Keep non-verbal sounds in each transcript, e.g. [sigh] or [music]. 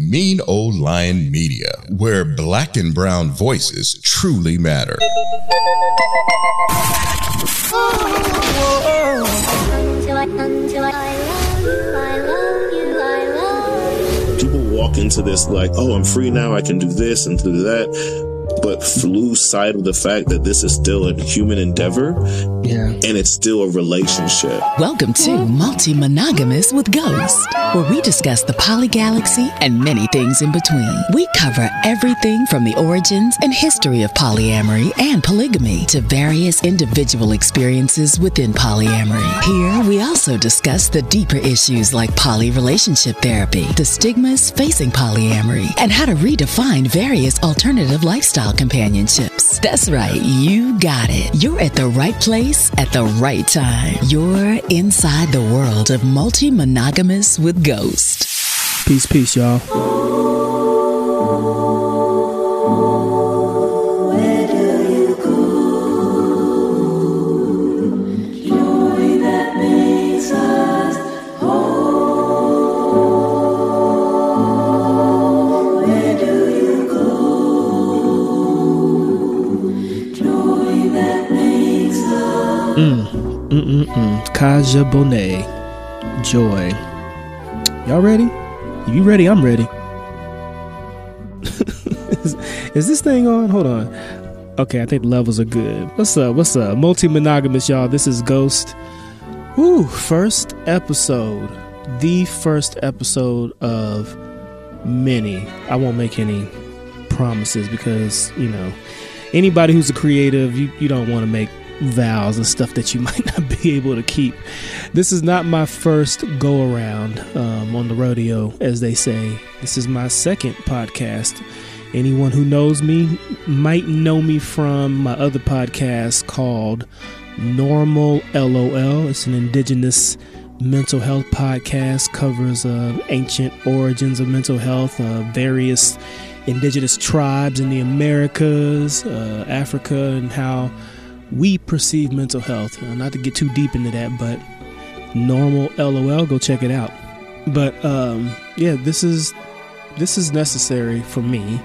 Mean Old Lion Media, where black and brown voices truly matter. People walk into this like, oh, I'm free now. I can do this and do that but lose sight of the fact that this is still a human endeavor. Yeah. And it's still a relationship. Welcome to Multi Monogamous with Ghost, where we discuss the poly galaxy and many things in between. We cover everything from the origins and history of polyamory and polygamy to various individual experiences within polyamory. Here, we also discuss the deeper issues like poly relationship therapy, the stigmas facing polyamory, and how to redefine various alternative lifestyle companionships. That's right, you got it. You're at the right place at the right time. You're inside the world of multi monogamous with Ghost. Peace, peace, y'all. Mm-mm-mm. Kadhja Bonet. Joy. Y'all ready? If you ready, I'm ready. is, [laughs] is, this thing on? Hold on. Okay, I think levels are good. What's up? What's up? Multi monogamous, y'all. This is Ghost. Woo, first episode. The first episode of many. I won't make any promises because, you know, anybody who's a creative, you, you don't want to make vows and stuff that you [laughs] might not be able to keep. This is not my first go around um, on the rodeo, as they say. This is my second podcast. Anyone who knows me might know me from my other podcast called Normal LOL. It's an indigenous mental health podcast, covers uh, ancient origins of mental health, uh, various indigenous tribes in the Americas, uh, Africa, and how we perceive mental health. Not to get too deep into that, but normal LOL, go check it out. But um, yeah, this is this is necessary for me,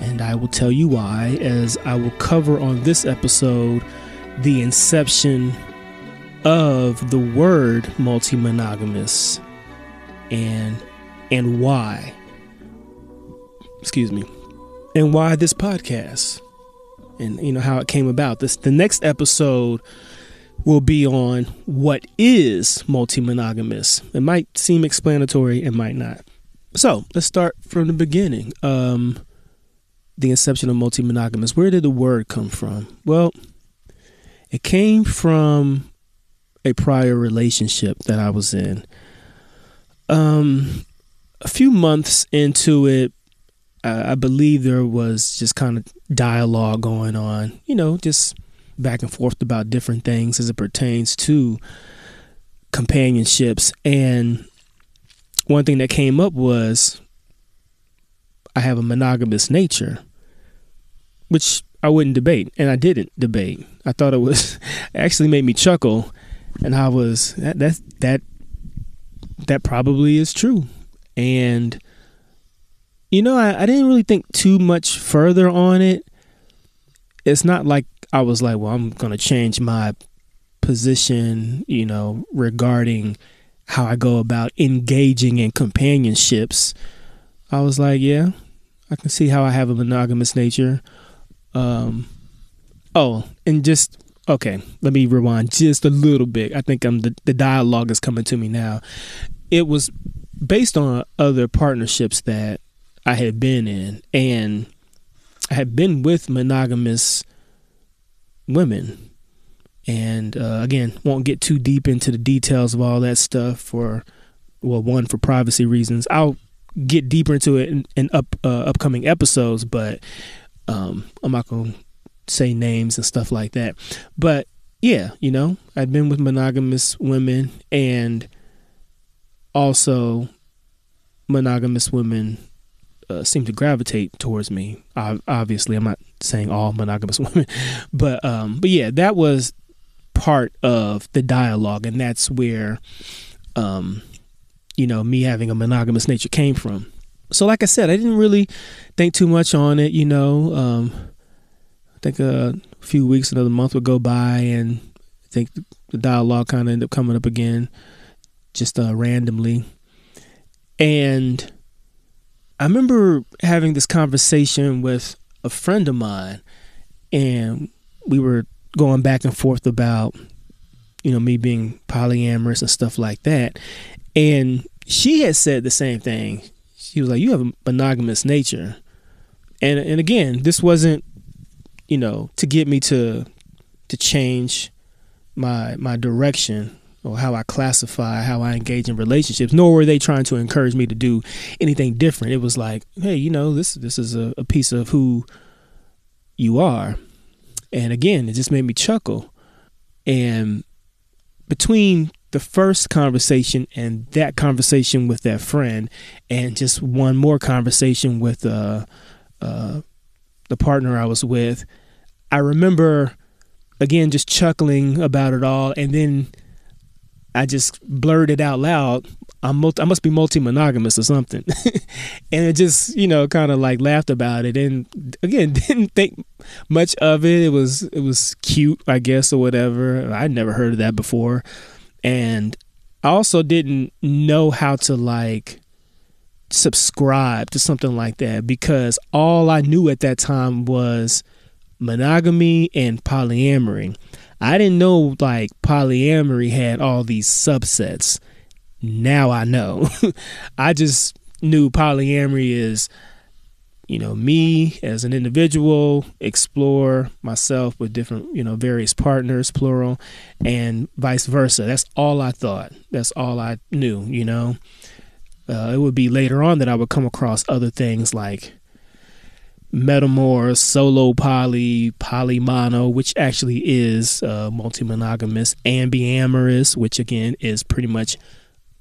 and I will tell you why. As I will cover on this episode, the inception of the word multi-monogamous and and why excuse me and why this podcast and you know how it came about. This the next episode will be on what is multi-monogamous. It might seem explanatory, it might not. So let's start from the beginning. Um, the inception of multi-monogamous. Where did the word come from? Well, it came from a prior relationship that I was in. Um, a few months into it, I believe there was just kind of dialogue going on, you know, just back and forth about different things as it pertains to companionships. And one thing that came up was I have a monogamous nature, which I wouldn't debate, and I didn't debate. I thought it was [laughs] actually made me chuckle, and I was that that that that probably is true, and you know, I, I didn't really think too much further on it. It's not like I was like, well, I'm going to change my position, you know, regarding how I go about engaging in companionships. I was like, yeah, I can see how I have a monogamous nature. Um, oh, and just okay, let me rewind just a little bit. I think I'm the, the dialogue is coming to me now. It was based on other partnerships that I had been in, and I had been with monogamous women. And uh, again, won't get too deep into the details of all that stuff for, well, one for privacy reasons. I'll get deeper into it in, in up uh, upcoming episodes, but um, I'm not gonna say names and stuff like that. But yeah, you know, I'd been with monogamous women and also monogamous women uh, seem to gravitate towards me. I, obviously, I'm not saying all monogamous [laughs] women, but um, but yeah, that was part of the dialogue, and that's where, um, you know, me having a monogamous nature came from. so like I said, I didn't really think too much on it. You know, um, I think a few weeks, another month would go by, and I think the dialogue kind of ended up coming up again, just uh, randomly. And I remember having this conversation with a friend of mine, and we were going back and forth about, you know, me being polyamorous and stuff like that. And she had said the same thing. She was like, "You have a monogamous nature," and and again, this wasn't, you know, to get me to to change my my direction or how I classify how I engage in relationships. Nor were they trying to encourage me to do anything different. It was like, hey, you know, this this is a, a piece of who you are. And again, it just made me chuckle. And between the first conversation and that conversation with that friend, and just one more conversation with uh, uh, the partner I was with, I remember again just chuckling about it all, and then I just blurted out loud, I'm multi- I must be multi monogamous or something. [laughs] and it just, you know, kind of like laughed about it and again, [laughs] didn't think much of it. It was it was cute, I guess or whatever. I'd never heard of that before. And I also didn't know how to like subscribe to something like that because all I knew at that time was monogamy and polyamory. I didn't know like polyamory had all these subsets. Now I know. [laughs] I just knew polyamory is, you know, me as an individual explore myself with different, you know, various partners, plural, and vice versa. That's all I thought. That's all I knew, you know. Uh, it would be later on that I would come across other things like metamor, solo poly, polymono, which actually is uh, multi monogamous, ambiamorous, which again is pretty much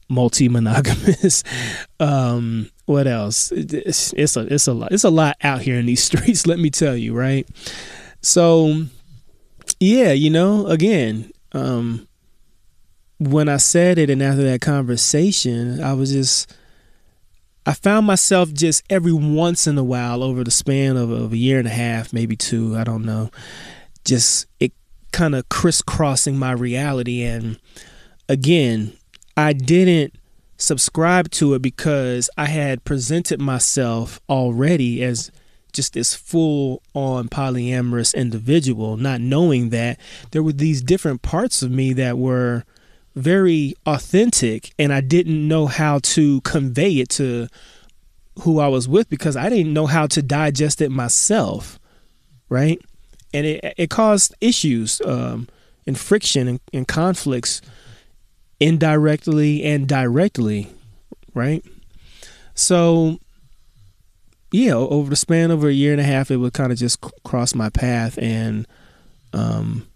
multi monogamous. [laughs] um, what else? It's, it's a it's a lot. It's a lot out here in these [laughs] streets. Let me tell you, right? So, yeah, you know, again, um, when I said it, and after that conversation, I was just I found myself just every once in a while over the span of, of a year and a half, maybe two, I don't know, just it kind of crisscrossing my reality. And again, I didn't subscribe to it because I had presented myself already as just this full on polyamorous individual, not knowing that there were these different parts of me that were very authentic and I didn't know how to convey it to who I was with because I didn't know how to digest it myself, right? And it it caused issues um, and friction and, and conflicts indirectly and directly, right? So yeah, over the span of a year and a half, it would kind of just cross my path and um,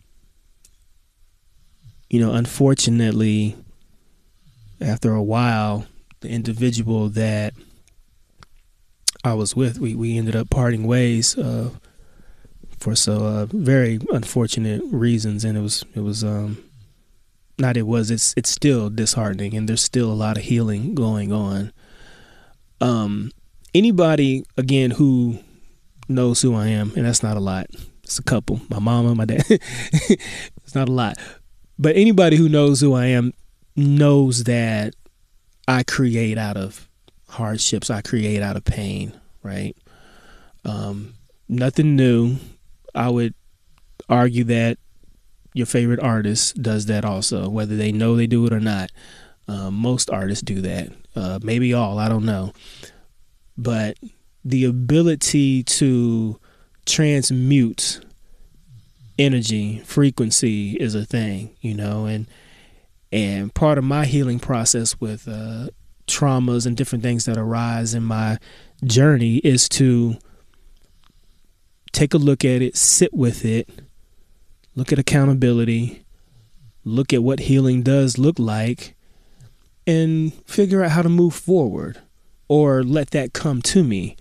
you know, unfortunately, after a while, the individual that I was with, we, we ended up parting ways uh, for so uh, very unfortunate reasons, and it was it was um, not it was it's it's still disheartening, and there's still a lot of healing going on. Um, anybody again who knows who I am, and that's not a lot. It's a couple. My mama, my dad. [laughs] it's not a lot. But anybody who knows who I am knows that I create out of hardships, I create out of pain, right? Um, nothing new. I would argue that your favorite artist does that also, whether they know they do it or not. Um, most artists do that. Uh, maybe all, I don't know. But the ability to transmute energy frequency is a thing you know and and part of my healing process with uh, traumas and different things that arise in my journey is to take a look at it sit with it look at accountability look at what healing does look like and figure out how to move forward or let that come to me.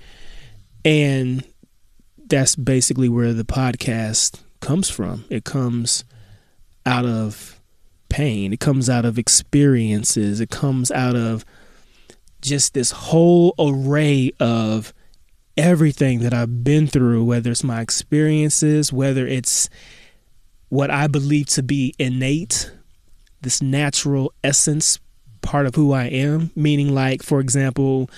And that's basically where the podcast comes from. It comes out of pain. It comes out of experiences. It comes out of just this whole array of everything that I've been through, whether it's my experiences, whether it's what I believe to be innate, this natural essence part of who I am, meaning, like, for example,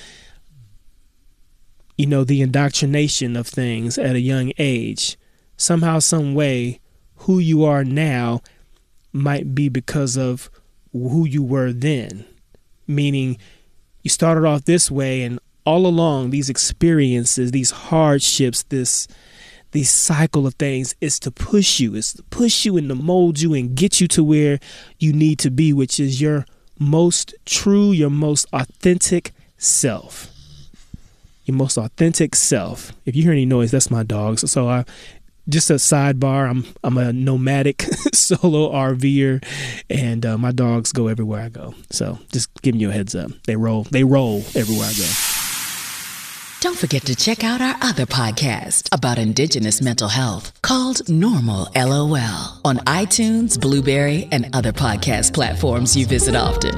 you know, the indoctrination of things at a young age. Somehow, some way, who you are now might be because of who you were then. Meaning, you started off this way, and all along, these experiences, these hardships, this this cycle of things is to push you, is to push you and to mold you and get you to where you need to be, which is your most true, your most authentic self. Your most authentic self. If you hear any noise, that's my dogs. So I just a sidebar. I'm I'm a nomadic [laughs] solo RVer, and uh, my dogs go everywhere I go. So just giving you a heads up. They roll. They roll everywhere I go. Don't forget to check out our other podcast about Indigenous mental health called Normal LOL on iTunes, Blubrry, and other podcast platforms you visit often.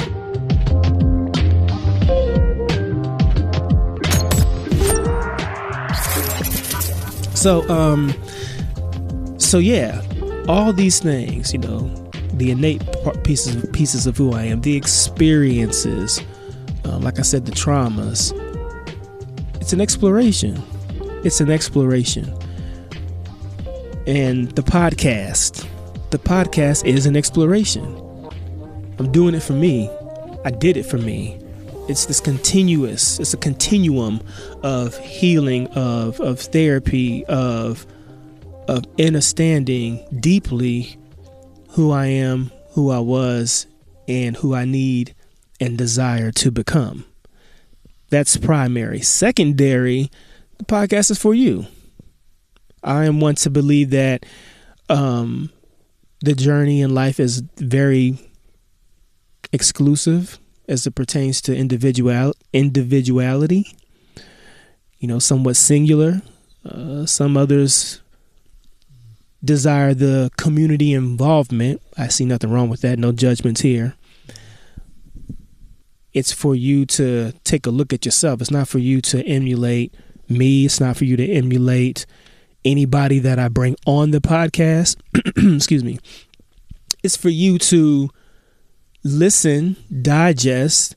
So, um, so yeah, all these things, you know, the innate pieces pieces of who I am, the experiences, um, like I said, the traumas. It's an exploration. It's an exploration. And the podcast, the podcast is an exploration. I'm doing it for me. I did it for me. It's this continuous, it's a continuum of healing, of of therapy, of of understanding deeply who I am, who I was, and who I need and desire to become. That's primary. Secondary, the podcast is for you. I am one to believe that um, the journey in life is very exclusive as it pertains to individual individuality. You know, somewhat singular. Uh, some others desire the community involvement. I see nothing wrong with that. No judgments here. It's for you to take a look at yourself. It's not for you to emulate me. It's not for you to emulate anybody that I bring on the podcast. [clears throat] Excuse me. It's for you to listen, digest,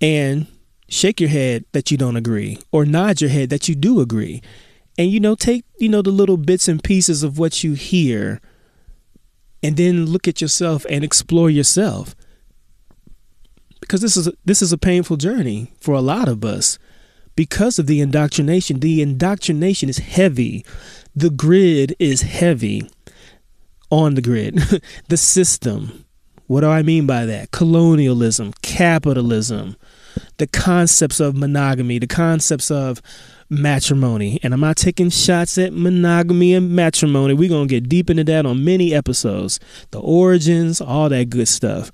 and shake your head that you don't agree or nod your head that you do agree and you know take you know the little bits and pieces of what you hear and then look at yourself and explore yourself. Because this is a, this is a painful journey for a lot of us. Because of the indoctrination the indoctrination is heavy. The grid is heavy on the grid. [laughs] The system. What do i mean by that? Colonialism capitalism. The concepts of monogamy the concepts of matrimony. And I'm not taking shots at monogamy and matrimony. We're going to get deep into that on many episodes the origins, all that good stuff.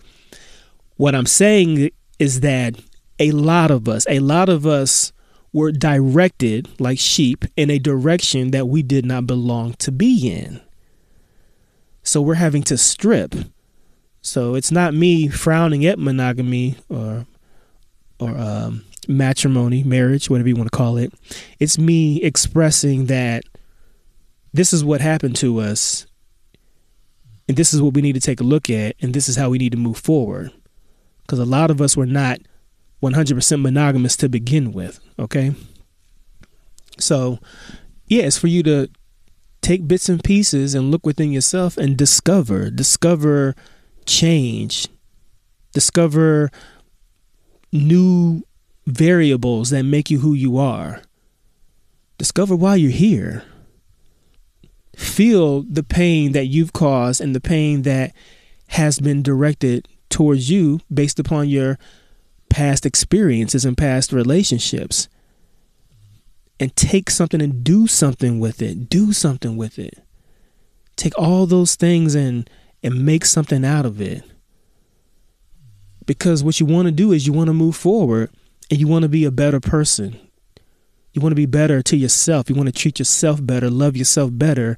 What I'm saying is that a lot of us, a lot of us were directed like sheep in a direction that we did not belong to be in. So we're having to strip. So it's not me frowning at monogamy or or um, matrimony, marriage, whatever you want to call it. It's me expressing that this is what happened to us, and this is what we need to take a look at, and this is how we need to move forward. Because a lot of us were not 100% monogamous to begin with, okay? So, yeah, for you to take bits and pieces and look within yourself and discover, discover change, discover new variables that make you who you are. Discover why you're here. Feel the pain that you've caused and the pain that has been directed towards you based upon your past experiences and past relationships. And take something and do something with it. Do something with it. Take all those things and and make something out of it. Because what you want to do is you want to move forward and you want to be a better person. You want to be better to yourself. You want to treat yourself better, love yourself better,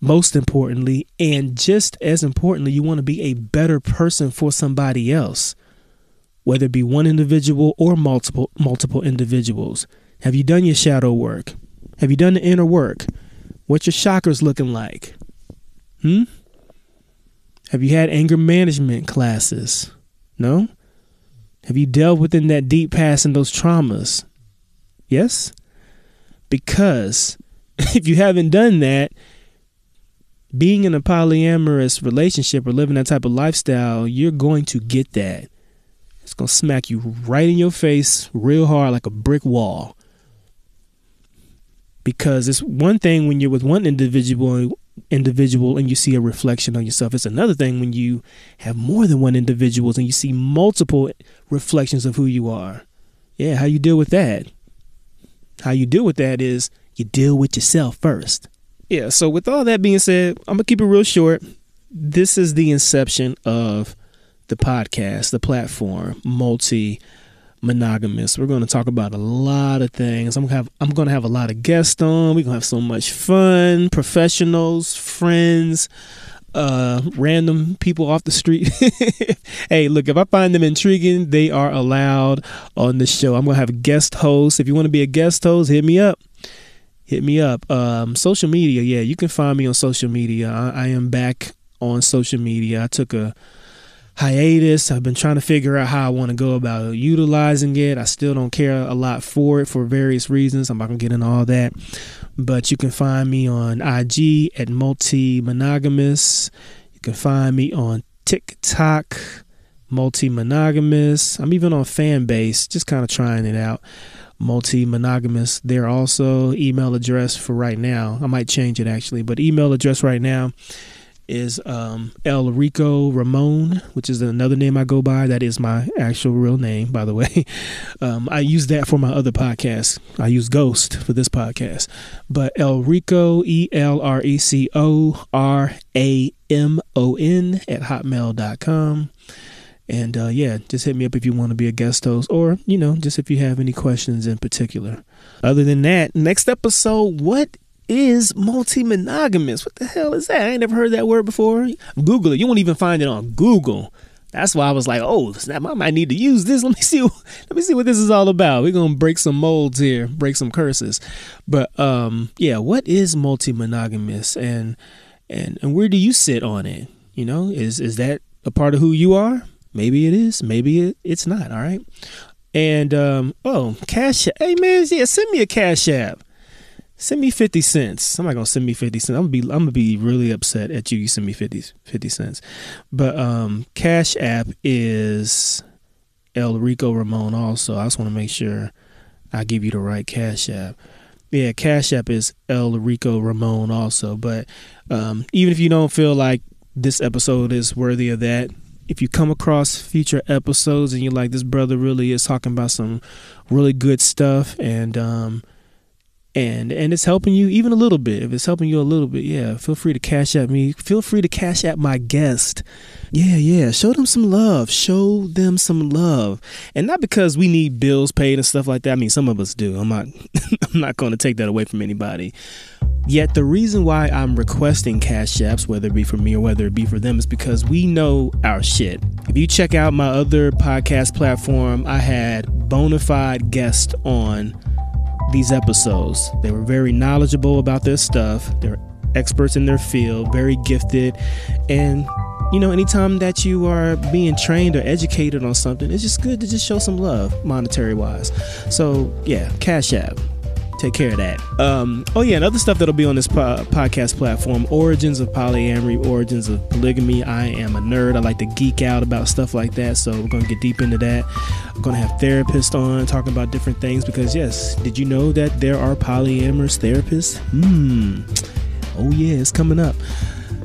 most importantly. And just as importantly, you want to be a better person for somebody else. whether it be one individual or multiple multiple individuals. Have you done your shadow work? Have you done the inner work? What's your chakras looking like? Hmm? Have you had anger management classes? No? Have you delved within that deep past and those traumas? Yes? Because [laughs] if you haven't done that, being in a polyamorous relationship or living that type of lifestyle, you're going to get that. It's going to smack you right in your face real hard like a brick wall. Because it's one thing when you're with one individual individual and you see a reflection on yourself. It's another thing when you have more than one individuals and you see multiple reflections of who you are. Yeah, how you deal with that? How you deal with that is you deal with yourself first. Yeah, so with all that being said, I'm going to keep it real short. This is the inception of the podcast, the platform, multi monogamous. We're going to talk about a lot of things. I'm going to have I'm going to have a lot of guests on. We're going to have so much fun, professionals, friends, uh random people off the street. [laughs] hey, look, if I find them intriguing, they are allowed on the show. I'm going to have guest hosts. If you want to be a guest host, hit me up. Hit me up. Um social media, yeah, you can find me on social media. I, I am back on social media. I took a hiatus. I've been trying to figure out how I want to go about utilizing it. I still don't care a lot for it for various reasons. I'm not going to get into all that. But you can find me on IG at multi monogamous. You can find me on TikTok, multi monogamous. I'm even on Fanbase, just kind of trying it out. Multi monogamous there also. Email address for right now. I might change it actually, but email address right now is um, El Reco Ramon, which is another name I go by. That is my actual real name, by the way. [laughs] Um, I use that for my other podcast. I use Ghost for this podcast. But El Reco, E L R E C O R A M O N at hotmail.com. And uh, yeah, just hit me up if you want to be a guest host or, you know, just if you have any questions in particular. Other than that, next episode, what is multi-monogamous. What the hell is that? I ain't never heard that word before. Google it. You won't even find it on Google. That's why I was like, oh, snap, I might need to use this. [laughs] Let me see let me see what this is all about. We're gonna break some molds here, break some curses. But um, yeah, what is multi-monogamous and and and where do you sit on it? You know, is is that a part of who you are? Maybe it is, maybe it, it's not, all right. And um, oh, cash App. hey man, yeah, send me a cash app send me 50 cents. Somebody gonna send me 50 cents. I'm gonna be I'm gonna be really upset at you. You send me 50, 50 cents. But um Cash App is El Reco Ramon also. I just wanna make sure I give you the right Cash App. Yeah, Cash App is El Reco Ramon also. But um even if you don't feel like this episode is worthy of that, if you come across future episodes and you're like, this brother really is talking about some really good stuff and um and and it's helping you even a little bit. If it's helping you a little bit yeah feel free to cash at me. Feel free to cash at my guest. Yeah yeah. Show them some love. Show them some love. And not because we need bills paid and stuff like that. I mean some of us do. I'm not [laughs] i'm not going to take that away from anybody. Yet the reason why I'm requesting cash apps, whether it be for me or whether it be for them, is because we know our shit. If you check out my other podcast platform, I had bona fide guests on these episodes. They were very knowledgeable about their stuff. They're experts in their field, very gifted. And, you know, anytime that you are being trained or educated on something, it's just good to just show some love, monetary wise. So, yeah, Cash App take care of that. Um, oh yeah, and other stuff that'll be on this po- podcast platform: origins of polyamory, origins of polygamy. I am a nerd. I like to geek out about stuff like that, so we're gonna get deep into that. I'm gonna have therapists on talking about different things because yes, did you know that there are polyamorous therapists? Hmm. Oh yeah, it's coming up.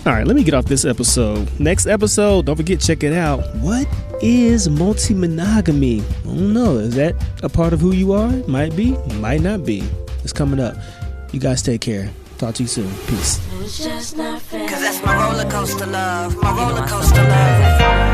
All right, let me get off this episode. Next episode, don't forget, check it out. What is multi monogamy? I don't know. Is that a part of who you are? Might be, might not be. It's coming up. You guys take care. Talk to you soon. Peace. Cause that's my roller coaster love. My roller coaster love.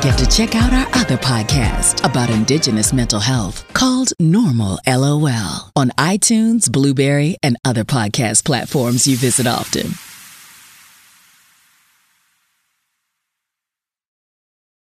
Forget to check check out our other podcast about Indigenous mental health called Normal LOL on iTunes, Blubrry, and other podcast platforms you visit often.